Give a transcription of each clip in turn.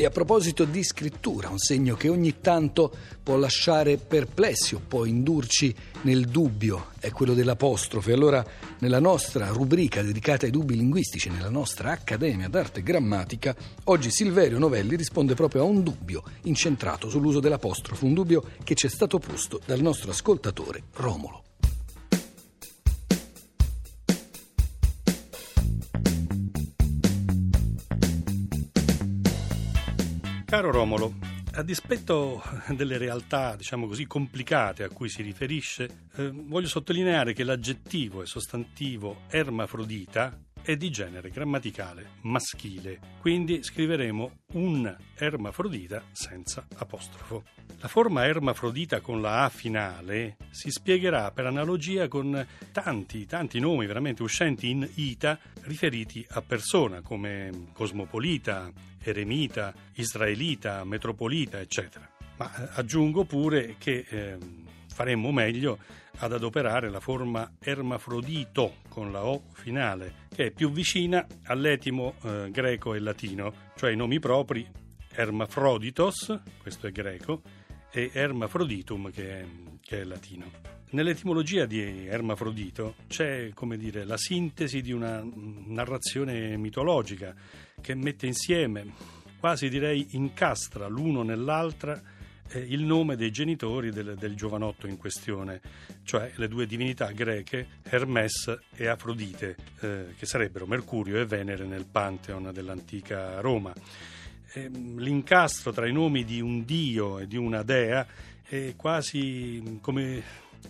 E a proposito di scrittura, un segno che ogni tanto può lasciare perplessi o può indurci nel dubbio è quello dell'apostrofe. Allora, nella nostra rubrica dedicata ai dubbi linguistici, nella nostra Accademia d'Arte Grammatica, oggi Silverio Novelli risponde proprio a un dubbio incentrato sull'uso dell'apostrofe, un dubbio che ci è stato posto dal nostro ascoltatore Romolo. Caro Romolo, a dispetto delle realtà, diciamo così, complicate a cui si riferisce, eh, voglio sottolineare che l'aggettivo e sostantivo ermafrodita è di genere grammaticale maschile, quindi scriveremo un ermafrodita senza apostrofo. La forma ermafrodita con la A finale si spiegherà per analogia con tanti, tanti nomi veramente uscenti in ita riferiti a persona come cosmopolita, eremita, israelita, metropolita, eccetera. Ma eh, aggiungo pure che eh, faremmo meglio ad adoperare la forma ermafrodito con la O finale, che è più vicina all'etimo eh, greco e latino, cioè i nomi propri ermafroditos, questo è greco, e ermafroditum, che è, che è latino. Nell'etimologia di Ermafrodito c'è, come dire, la sintesi di una narrazione mitologica che mette insieme, quasi direi incastra l'uno nell'altra, eh, il nome dei genitori del, del, giovanotto in questione, cioè le due divinità greche Hermes e Afrodite, eh, che sarebbero Mercurio e Venere nel Pantheon dell'antica Roma. Eh, l'incastro tra i nomi di un dio e di una dea è quasi come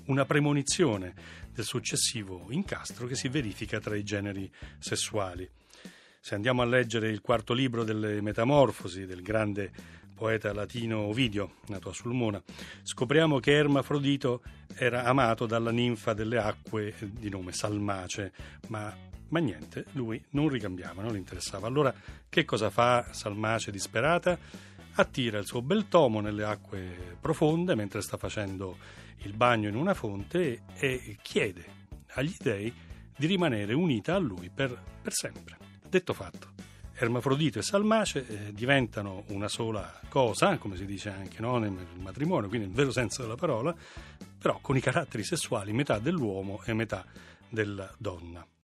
una premonizione del successivo incastro che si verifica tra i generi sessuali. Se andiamo a leggere il quarto libro delle Metamorfosi del grande poeta latino Ovidio, nato a Sulmona, scopriamo che Ermafrodito era amato dalla ninfa delle acque di nome Salmace, ma, ma niente, lui non ricambiava, non gli interessava. Allora che cosa fa Salmace disperata? Attira il suo bel tomo nelle acque profonde mentre sta facendo il bagno in una fonte e chiede agli dei di rimanere unita a lui per, per sempre. Detto fatto. Ermafrodito e Salmace eh, diventano una sola cosa, come si dice anche no, nel matrimonio, quindi nel vero senso della parola, però con i caratteri sessuali metà dell'uomo e metà della donna.